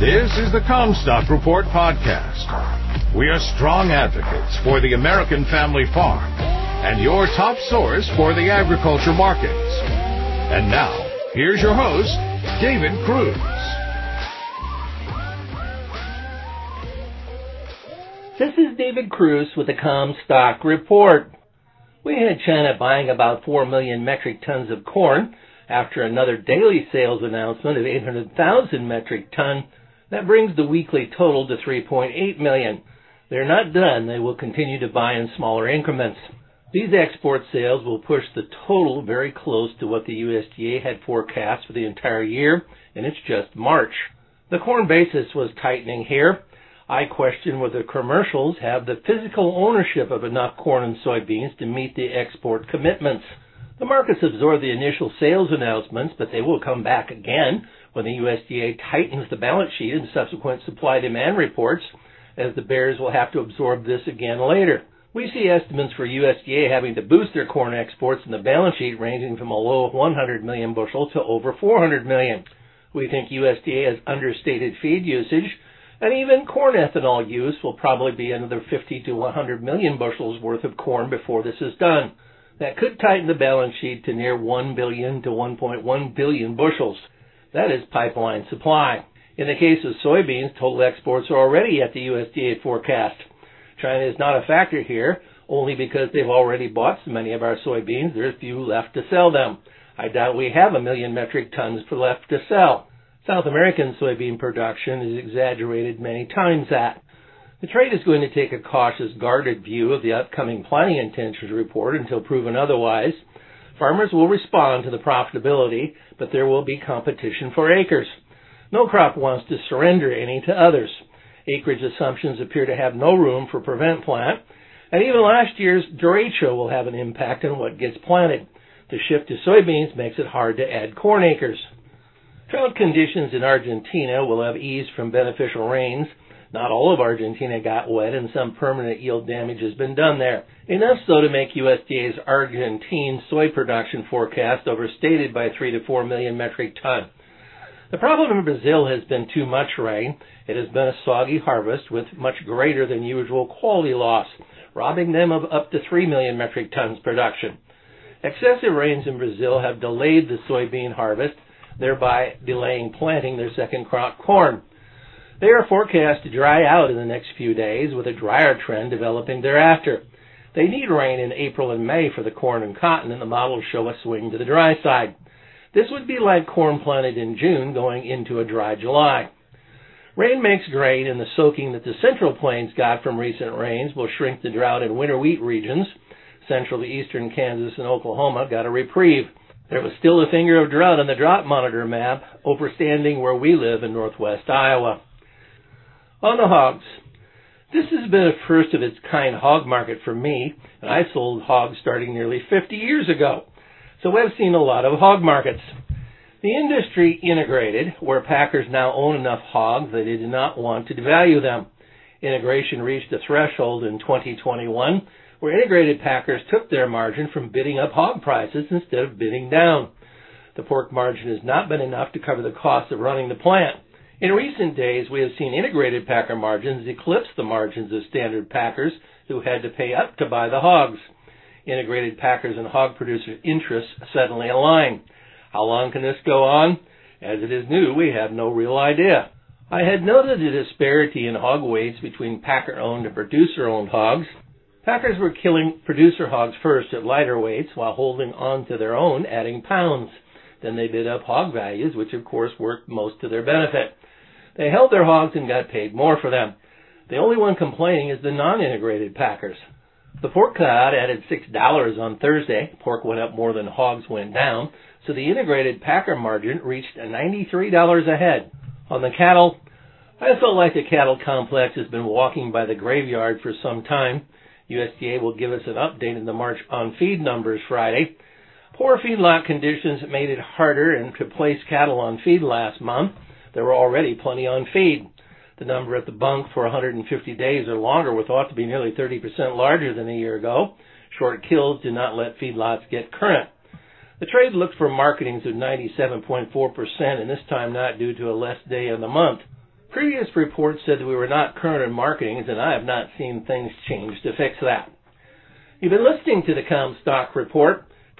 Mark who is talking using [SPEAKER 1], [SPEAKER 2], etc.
[SPEAKER 1] This is the Commstock Report podcast. We are strong advocates for the American family farm and your top source for the agriculture markets. And now, here's your host, David Kruse.
[SPEAKER 2] This is David Kruse with the Commstock Report. We had China buying about 4 million metric tons of corn after another daily sales announcement of 800,000 metric ton. That brings the weekly total to 3.8 million. They're not done. They will continue to buy in smaller increments. These export sales will push the total very close to what the USDA had forecast for the entire year, and it's just March. The corn basis was tightening here. I question whether commercials have the physical ownership of enough corn and soybeans to meet the export commitments. The markets absorb the initial sales announcements, but they will come back again when the USDA tightens the balance sheet in subsequent supply demand reports, as the bears will have to absorb this again later. We see estimates for USDA having to boost their corn exports in the balance sheet ranging from a low of 100 million bushels to over 400 million. We think USDA has understated feed usage and even corn ethanol use will probably be another 50 to 100 million bushels worth of corn before this is done. That could tighten the balance sheet to near 1 billion to 1.1 billion bushels. That is pipeline supply. In the case of soybeans, total exports are already at the USDA forecast. China is not a factor here, only because they've already bought so many of our soybeans, there's few left to sell them. I doubt we have a million metric tons left to sell. South American soybean production is exaggerated many times that. The trade is going to take a cautious, guarded view of the upcoming planting intentions report until proven otherwise. Farmers will respond to the profitability, but there will be competition for acres. No crop wants to surrender any to others. Acreage assumptions appear to have no room for prevent plant, and even last year's derecho will have an impact on what gets planted. The shift to soybeans makes it hard to add corn acres. Drought conditions in Argentina will have eased from beneficial rains. Not all of Argentina got wet and some permanent yield damage has been done there. Enough so to make USDA's Argentine soy production forecast overstated by 3 to 4 million metric ton. The problem in Brazil has been too much rain. It has been a soggy harvest with much greater than usual quality loss, robbing them of up to 3 million metric tons production. Excessive rains in Brazil have delayed the soybean harvest thereby delaying planting their second crop corn. They are forecast to dry out in the next few days with a drier trend developing thereafter. They need rain in April and May for the corn and cotton and the models show a swing to the dry side. This would be like corn planted in June going into a dry July. Rain makes grain and the soaking that the central plains got from recent rains will shrink the drought in winter wheat regions. Central to eastern Kansas and Oklahoma got a reprieve. There was still a finger of drought on the drought monitor map, overstanding where we live in northwest Iowa. On the hogs. This has been a first of its kind hog market for me, and I sold hogs starting nearly 50 years ago. So I've seen a lot of hog markets. The industry integrated, where packers now own enough hogs that they did not want to devalue them. Integration reached a threshold in 2021 where integrated packers took their margin from bidding up hog prices instead of bidding down. The pork margin has not been enough to cover the cost of running the plant. In recent days, we have seen integrated packer margins eclipse the margins of standard packers who had to pay up to buy the hogs. Integrated packers and hog producer interests suddenly align. How long can this go on? As it is new, we have no real idea. I had noted a disparity in hog weights between packer owned and producer owned hogs. Packers were killing producer hogs first at lighter weights while holding on to their own, adding pounds. Then they bid up hog values, which of course worked most to their benefit. They held their hogs and got paid more for them. The only one complaining is the non-integrated packers. The pork cut added $6 on Thursday. Pork went up more than hogs went down, so the integrated packer margin reached $93 a head. On the cattle, I felt like the cattle complex has been walking by the graveyard for some time. USDA will give us an update in the March on feed numbers Friday. Poor feedlot conditions made it harder to place cattle on feed last month. There were already plenty on feed. The number at the bunk for 150 days or longer was thought to be nearly 30% larger than a year ago. Short kills did not let feedlots get current. The trade looked for marketings of 97.4%, and this time not due to a less day in the month. Previous reports said that we were not current in marketings, and I have not seen things change to fix that. You've been listening to the Commstock Report.